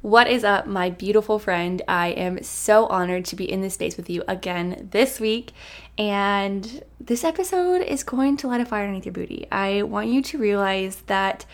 What is up, my beautiful friend? I am so honored to be in this space with you again this week. And this episode is going to light a fire underneath your booty. I want you to realize that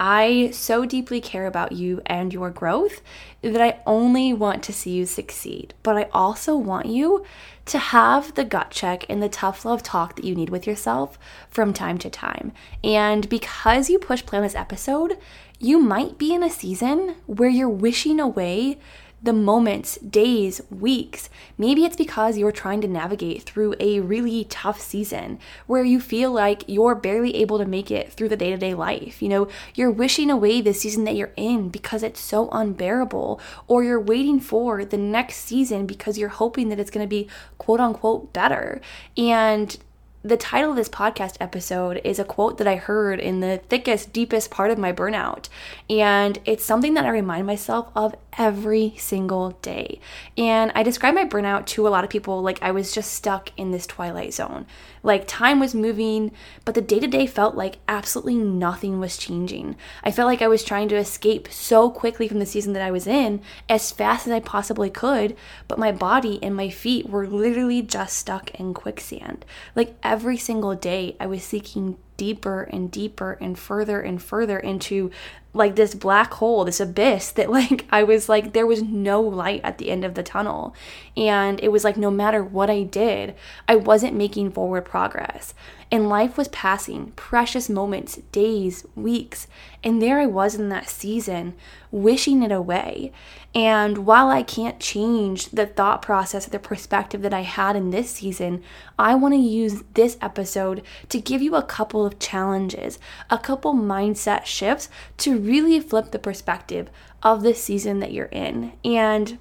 I so deeply care about you and your growth that I only want to see you succeed. But I also want you to have the gut check and the tough love talk that you need with yourself from time to time. And because you push play on this episode, you might be in a season where you're wishing away the moments, days, weeks. Maybe it's because you're trying to navigate through a really tough season where you feel like you're barely able to make it through the day to day life. You know, you're wishing away the season that you're in because it's so unbearable, or you're waiting for the next season because you're hoping that it's going to be quote unquote better. And the title of this podcast episode is a quote that I heard in the thickest, deepest part of my burnout. And it's something that I remind myself of every single day. And I describe my burnout to a lot of people like I was just stuck in this twilight zone. Like time was moving, but the day to day felt like absolutely nothing was changing. I felt like I was trying to escape so quickly from the season that I was in as fast as I possibly could, but my body and my feet were literally just stuck in quicksand. Like every single day, I was seeking deeper and deeper and further and further into like this black hole, this abyss that like I was like there was no light at the end of the tunnel. And it was like no matter what I did, I wasn't making forward progress. And life was passing, precious moments, days, weeks, and there I was in that season, wishing it away. And while I can't change the thought process the perspective that I had in this season, I want to use this episode to give you a couple of challenges, a couple mindset shifts to really flip the perspective of the season that you're in. And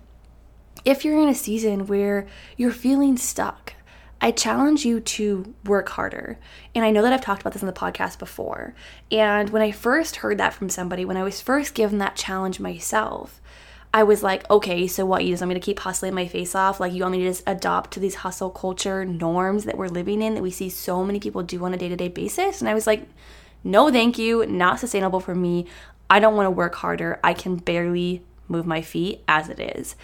if you're in a season where you're feeling stuck, I challenge you to work harder. And I know that I've talked about this in the podcast before. And when I first heard that from somebody, when I was first given that challenge myself, I was like, okay, so what you just want me to keep hustling my face off? Like you want me to just adopt to these hustle culture norms that we're living in that we see so many people do on a day-to-day basis? And I was like, no, thank you, not sustainable for me. I don't want to work harder. I can barely move my feet as it is.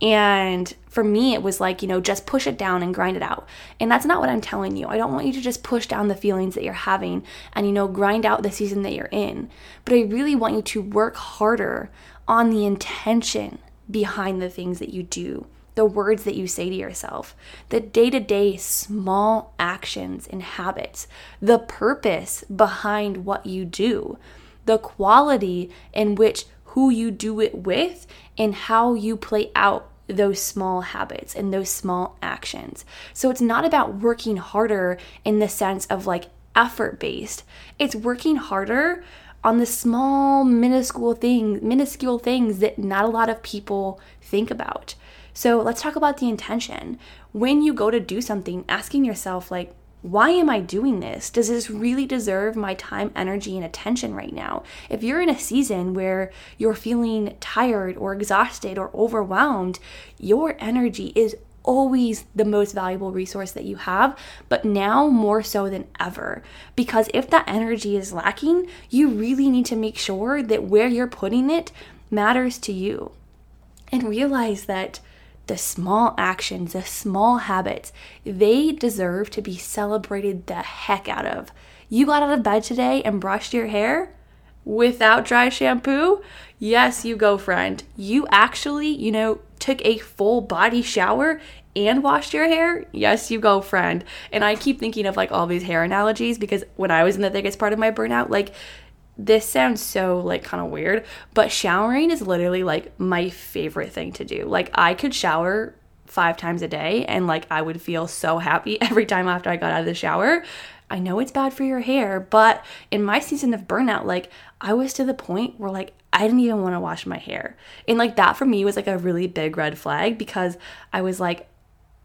And for me, it was like, you know, just push it down and grind it out. And that's not what I'm telling you. I don't want you to just push down the feelings that you're having and, you know, grind out the season that you're in. But I really want you to work harder on the intention behind the things that you do, the words that you say to yourself, the day to day small actions and habits, the purpose behind what you do, the quality in which who you do it with and how you play out those small habits and those small actions. So it's not about working harder in the sense of like effort based. It's working harder on the small minuscule things minuscule things that not a lot of people think about. So let's talk about the intention. When you go to do something, asking yourself like why am I doing this? Does this really deserve my time, energy, and attention right now? If you're in a season where you're feeling tired or exhausted or overwhelmed, your energy is always the most valuable resource that you have, but now more so than ever. Because if that energy is lacking, you really need to make sure that where you're putting it matters to you. And realize that the small actions, the small habits, they deserve to be celebrated the heck out of. You got out of bed today and brushed your hair without dry shampoo? Yes, you go, friend. You actually, you know, took a full body shower and washed your hair? Yes, you go, friend. And I keep thinking of like all these hair analogies because when I was in the thickest part of my burnout, like this sounds so like kind of weird, but showering is literally like my favorite thing to do. Like I could shower five times a day and like I would feel so happy every time after I got out of the shower. I know it's bad for your hair, but in my season of burnout, like I was to the point where like I didn't even want to wash my hair. And like that for me was like a really big red flag because I was like,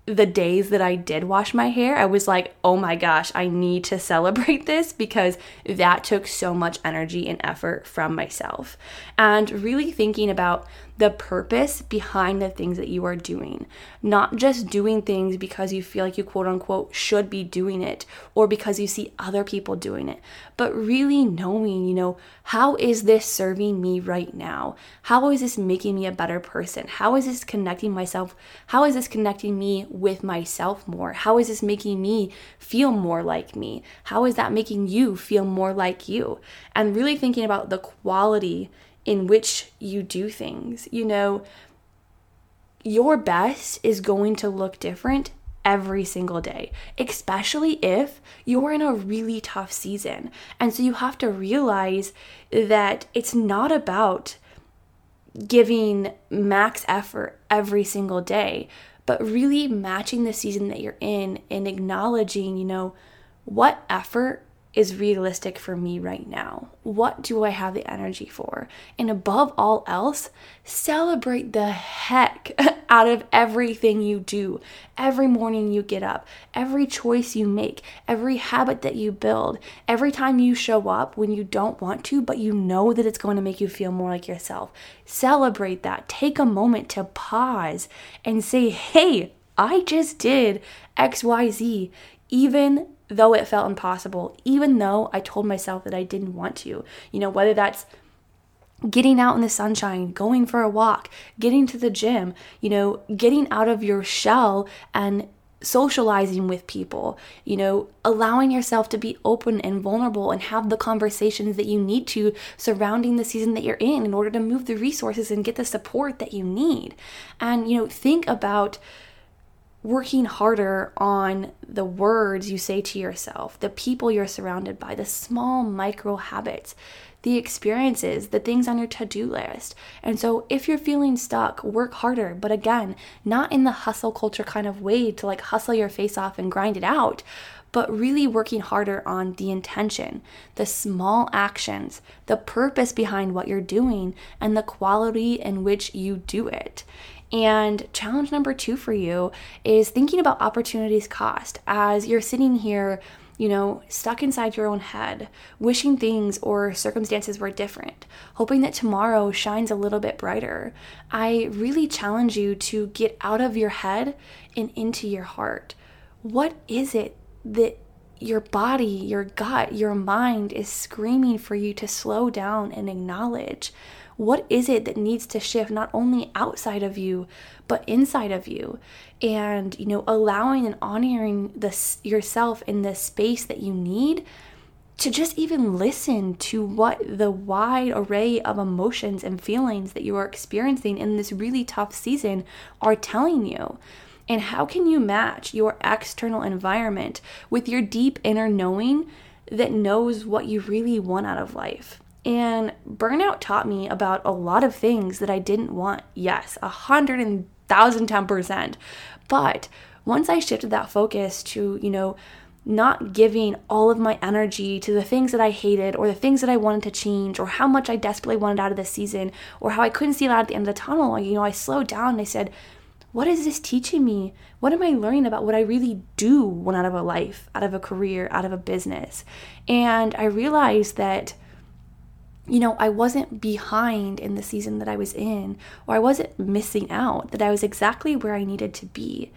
the days that I did wash my hair, I was like, oh my gosh, I need to celebrate this because that took so much energy and effort from myself. And really thinking about the purpose behind the things that you are doing. Not just doing things because you feel like you quote unquote should be doing it or because you see other people doing it, but really knowing, you know, how is this serving me right now? How is this making me a better person? How is this connecting myself? How is this connecting me with myself more? How is this making me feel more like me? How is that making you feel more like you? And really thinking about the quality in which you do things. You know, your best is going to look different every single day, especially if you're in a really tough season. And so you have to realize that it's not about giving max effort every single day, but really matching the season that you're in and acknowledging, you know, what effort is realistic for me right now? What do I have the energy for? And above all else, celebrate the heck out of everything you do. Every morning you get up, every choice you make, every habit that you build, every time you show up when you don't want to, but you know that it's going to make you feel more like yourself. Celebrate that. Take a moment to pause and say, hey, I just did XYZ. Even though it felt impossible, even though I told myself that I didn't want to. You know, whether that's getting out in the sunshine, going for a walk, getting to the gym, you know, getting out of your shell and socializing with people, you know, allowing yourself to be open and vulnerable and have the conversations that you need to surrounding the season that you're in in order to move the resources and get the support that you need. And, you know, think about working harder on the words you say to yourself, the people you're surrounded by, the small micro habits, the experiences, the things on your to do list. And so, if you're feeling stuck, work harder, but again, not in the hustle culture kind of way to like hustle your face off and grind it out. But really working harder on the intention, the small actions, the purpose behind what you're doing, and the quality in which you do it. And challenge number two for you is thinking about opportunities cost as you're sitting here, you know, stuck inside your own head, wishing things or circumstances were different, hoping that tomorrow shines a little bit brighter. I really challenge you to get out of your head and into your heart. What is it that your body, your gut, your mind is screaming for you to slow down and acknowledge? What is it that needs to shift not only outside of you but inside of you and you know allowing and honoring this yourself in the space that you need to just even listen to what the wide array of emotions and feelings that you are experiencing in this really tough season are telling you. And how can you match your external environment with your deep inner knowing that knows what you really want out of life? And burnout taught me about a lot of things that I didn't want. Yes, a hundred and thousand ten percent. But once I shifted that focus to, you know, not giving all of my energy to the things that I hated or the things that I wanted to change or how much I desperately wanted out of this season or how I couldn't see that at the end of the tunnel, you know, I slowed down and I said, what is this teaching me? What am I learning about what I really do want out of a life, out of a career, out of a business? And I realized that you know, I wasn't behind in the season that I was in, or I wasn't missing out, that I was exactly where I needed to be.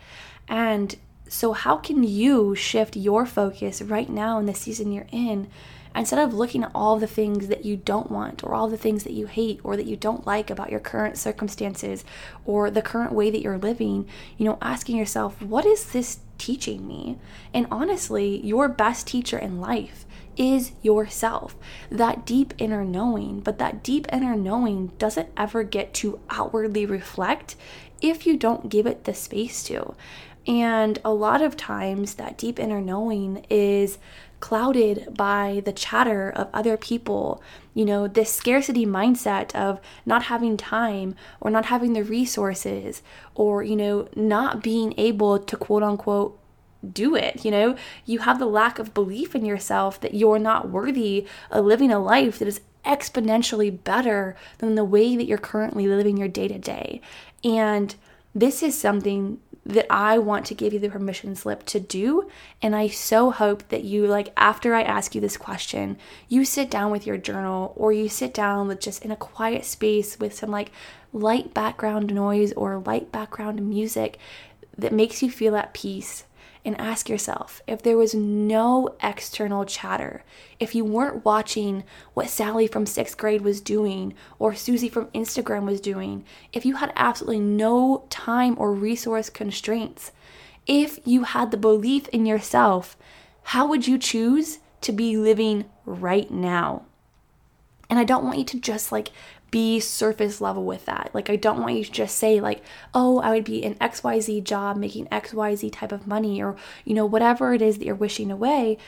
And so, how can you shift your focus right now in the season you're in? Instead of looking at all the things that you don't want, or all the things that you hate, or that you don't like about your current circumstances, or the current way that you're living, you know, asking yourself, what is this teaching me? And honestly, your best teacher in life is yourself, that deep inner knowing. But that deep inner knowing doesn't ever get to outwardly reflect if you don't give it the space to. And a lot of times, that deep inner knowing is clouded by the chatter of other people. You know, this scarcity mindset of not having time or not having the resources or, you know, not being able to quote unquote do it. You know, you have the lack of belief in yourself that you're not worthy of living a life that is exponentially better than the way that you're currently living your day to day. And this is something that I want to give you the permission slip to do. And I so hope that you, like, after I ask you this question, you sit down with your journal or you sit down with just in a quiet space with some like light background noise or light background music that makes you feel at peace and ask yourself if there was no external chatter, if you weren't watching what Sally from sixth grade was doing or Susie from Instagram was doing, if you had absolutely no time or resource constraints, if you had the belief in yourself, how would you choose to be living right now? And I don't want you to just like be surface level with that. Like, I don't want you to just say, like, oh, I would be an XYZ job making XYZ type of money or, you know, whatever it is that you're wishing away,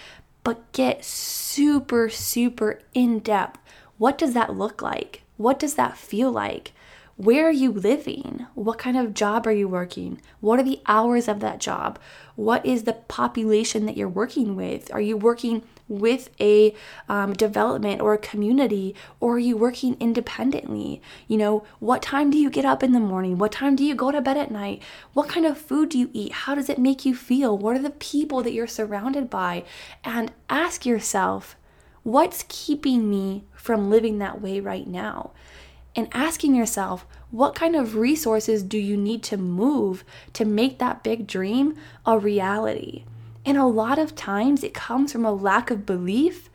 but get super, super in depth. What does that look like? What does that feel like? Where are you living? What kind of job are you working? What are the hours of that job? What is the population that you're working with? Are you working with a um, development or a community or are you working independently you know what time do you get up in the morning what time do you go to bed at night what kind of food do you eat how does it make you feel what are the people that you're surrounded by and ask yourself what's keeping me from living that way right now and asking yourself what kind of resources do you need to move to make that big dream a reality? And a lot of times it comes from a lack of belief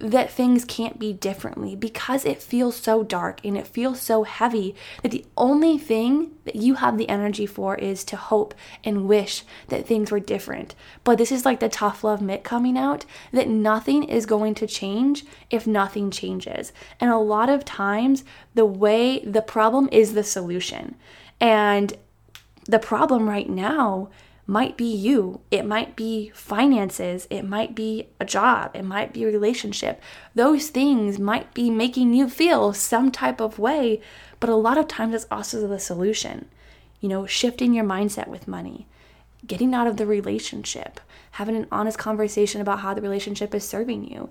that things can't be differently because it feels so dark and it feels so heavy that the only thing that you have the energy for is to hope and wish that things were different. But this is like the tough love mitt coming out that nothing is going to change if nothing changes. And a lot of times, the way the problem is the solution. And the problem right now might be you. It might be finances. It might be a job. It might be a relationship. Those things might be making you feel some type of way, but a lot of times it's also the solution. You know, shifting your mindset with money, getting out of the relationship, having an honest conversation about how the relationship is serving you,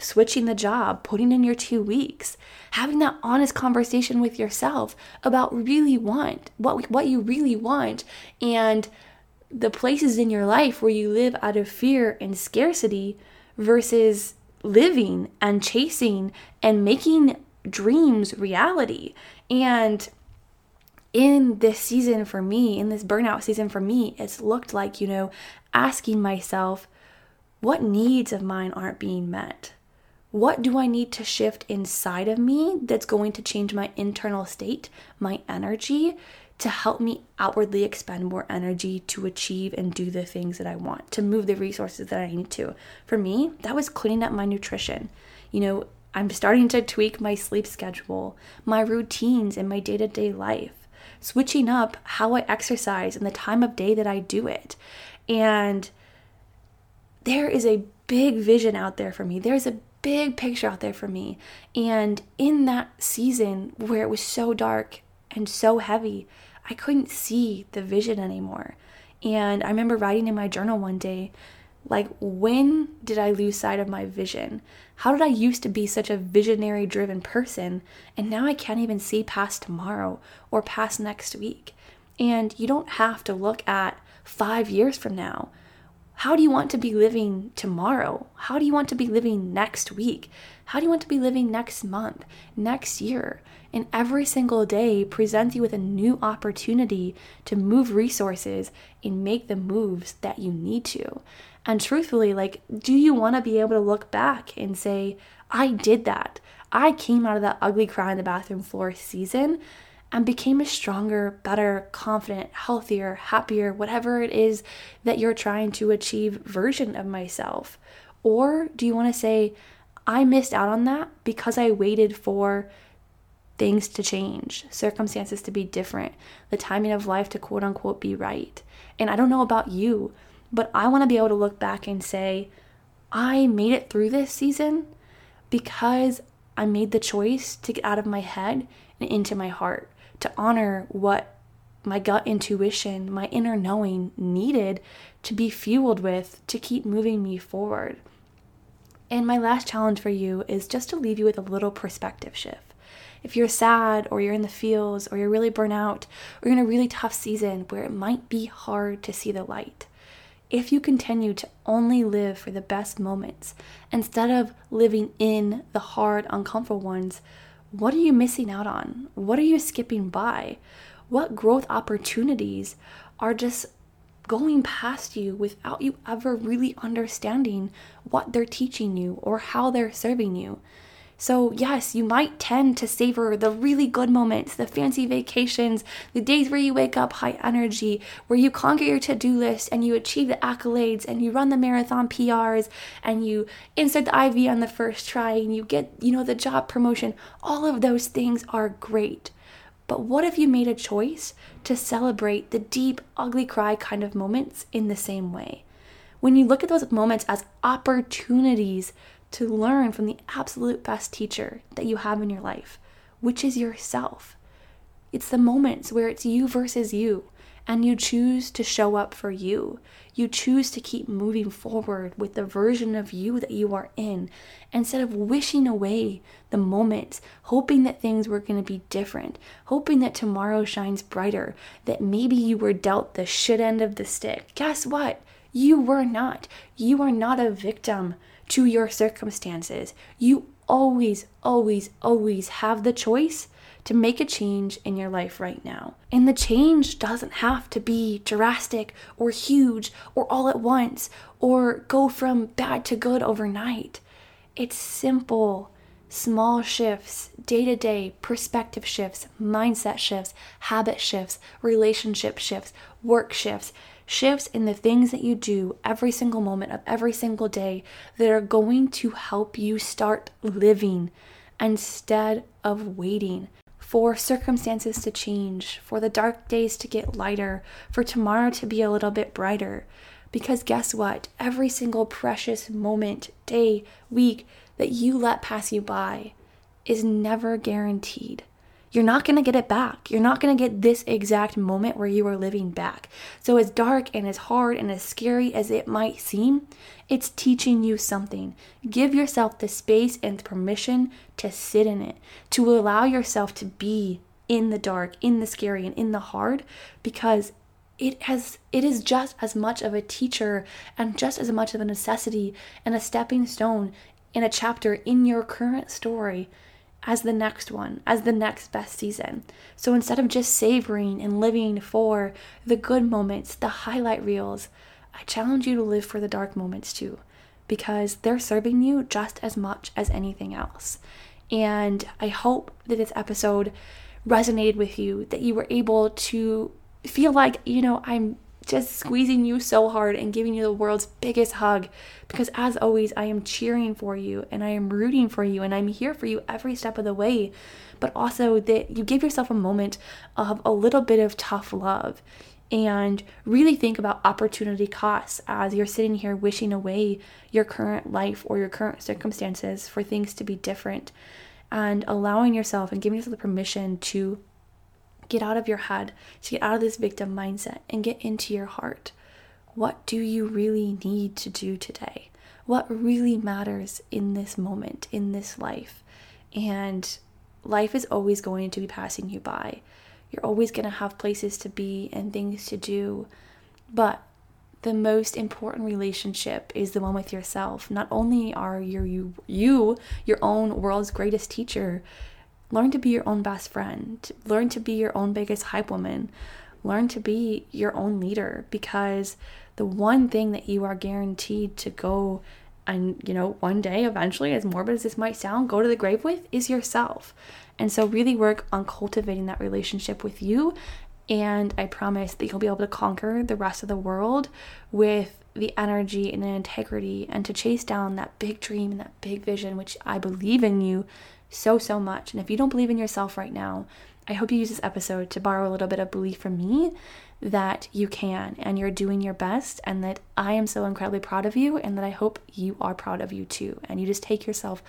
switching the job, putting in your two weeks, having that honest conversation with yourself about really want what what you really want and the places in your life where you live out of fear and scarcity versus living and chasing and making dreams reality. And in this season for me, in this burnout season for me, it's looked like, you know, asking myself, what needs of mine aren't being met? What do I need to shift inside of me that's going to change my internal state, my energy, to help me outwardly expend more energy to achieve and do the things that I want, to move the resources that I need to. For me, that was cleaning up my nutrition. You know, I'm starting to tweak my sleep schedule, my routines, and my day to day life, switching up how I exercise and the time of day that I do it. And there is a big vision out there for me. There's a big picture out there for me. And in that season where it was so dark and so heavy, I couldn't see the vision anymore. And I remember writing in my journal one day, like, when did I lose sight of my vision? How did I used to be such a visionary driven person? And now I can't even see past tomorrow or past next week. And you don't have to look at five years from now. How do you want to be living tomorrow? How do you want to be living next week? How do you want to be living next month, next year? And every single day presents you with a new opportunity to move resources and make the moves that you need to. And truthfully, like, do you want to be able to look back and say, I did that? I came out of that ugly cry on the bathroom floor season and became a stronger, better, confident, healthier, happier, whatever it is that you're trying to achieve version of myself? Or do you want to say, I missed out on that because I waited for things to change, circumstances to be different, the timing of life to quote unquote be right. And I don't know about you, but I want to be able to look back and say, I made it through this season because I made the choice to get out of my head and into my heart, to honor what my gut intuition, my inner knowing needed to be fueled with to keep moving me forward. And my last challenge for you is just to leave you with a little perspective shift. If you're sad or you're in the fields or you're really burnt out or you're in a really tough season where it might be hard to see the light, if you continue to only live for the best moments instead of living in the hard, uncomfortable ones, what are you missing out on? What are you skipping by? What growth opportunities are just going past you without you ever really understanding what they're teaching you or how they're serving you? So, yes, you might tend to savor the really good moments, the fancy vacations, the days where you wake up high energy, where you conquer your to do list and you achieve the accolades and you run the marathon PRs and you insert the IV on the first try and you get, you know, the job promotion. All of those things are great. But what if you made a choice to celebrate the deep, ugly cry kind of moments in the same way? When you look at those moments as opportunities to learn from the absolute best teacher that you have in your life, which is yourself. It's the moments where it's you versus you, and you choose to show up for you. You choose to keep moving forward with the version of you that you are in instead of wishing away the moments, hoping that things were going to be different, hoping that tomorrow shines brighter, that maybe you were dealt the shit end of the stick. Guess what? You were not. You are not a victim to your circumstances. You always, always, always have the choice to make a change in your life right now. And the change doesn't have to be drastic or huge or all at once or go from bad to good overnight. It's simple, small shifts, day to day perspective shifts, mindset shifts, habit shifts, relationship shifts, work shifts shifts in the things that you do every single moment of every single day that are going to help you start living instead of waiting for circumstances to change, for the dark days to get lighter, for tomorrow to be a little bit brighter. Because guess what? Every single precious moment, day, week that you let pass you by is never guaranteed you're not going to get it back. You're not going to get this exact moment where you are living back. So, as dark and as hard and as scary as it might seem, it's teaching you something. Give yourself the space and permission to sit in it, to allow yourself to be in the dark, in the scary, and in the hard because it has it is just as much of a teacher and just as much of a necessity and a stepping stone in a chapter in your current story as the next one, as the next best season. So instead of just savoring and living for the good moments, the highlight reels, I challenge you to live for the dark moments too, because they're serving you just as much as anything else. And I hope that this episode resonated with you, that you were able to feel like, you know, I'm just squeezing you so hard and giving you the world's biggest hug. Because as always I am cheering for you and I am rooting for you and I'm here for you every step of the way. But also that you give yourself a moment of a little bit of tough love and really think about opportunity costs as you're sitting here wishing away your current life or your current circumstances for things to be different and allowing yourself and giving yourself the permission to get out of your head, to get out of this victim mindset and get into your heart. What do you really need to do today? What really matters in this moment, in this life? And life is always going to be passing you by. You're always going to have places to be and things to do. But the most important relationship is the one with yourself. Not only are you, you, you your own world's greatest teacher, Learn to be your own best friend. Learn to be your own biggest hype woman. Learn to be your own leader because the one thing that you are guaranteed to go and, you know, one day eventually, as morbid as this might sound, go to the grave with is yourself. And so, really work on cultivating that relationship with you. And I promise that you'll be able to conquer the rest of the world with the energy and the integrity and to chase down that big dream and that big vision, which I believe in you so, so much. And if you don't believe in yourself right now, I hope you use this episode to borrow a little bit of belief from me that you can and you're doing your best, and that I am so incredibly proud of you, and that I hope you are proud of you too. And you just take yourself,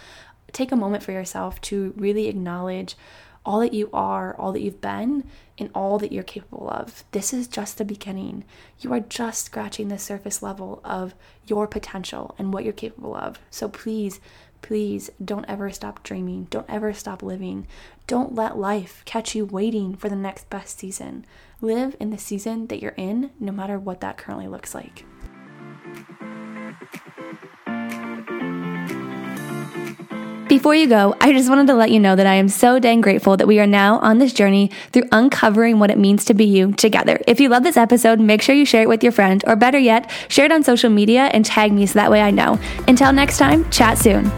take a moment for yourself to really acknowledge all that you are, all that you've been, and all that you're capable of. This is just the beginning. You are just scratching the surface level of your potential and what you're capable of. So please, please don't ever stop dreaming. Don't ever stop living. Don't let life catch you waiting for the next best season. Live in the season that you're in, no matter what that currently looks like. Before you go, I just wanted to let you know that I am so dang grateful that we are now on this journey through uncovering what it means to be you together. If you love this episode, make sure you share it with your friend, or better yet, share it on social media and tag me so that way I know. Until next time, chat soon.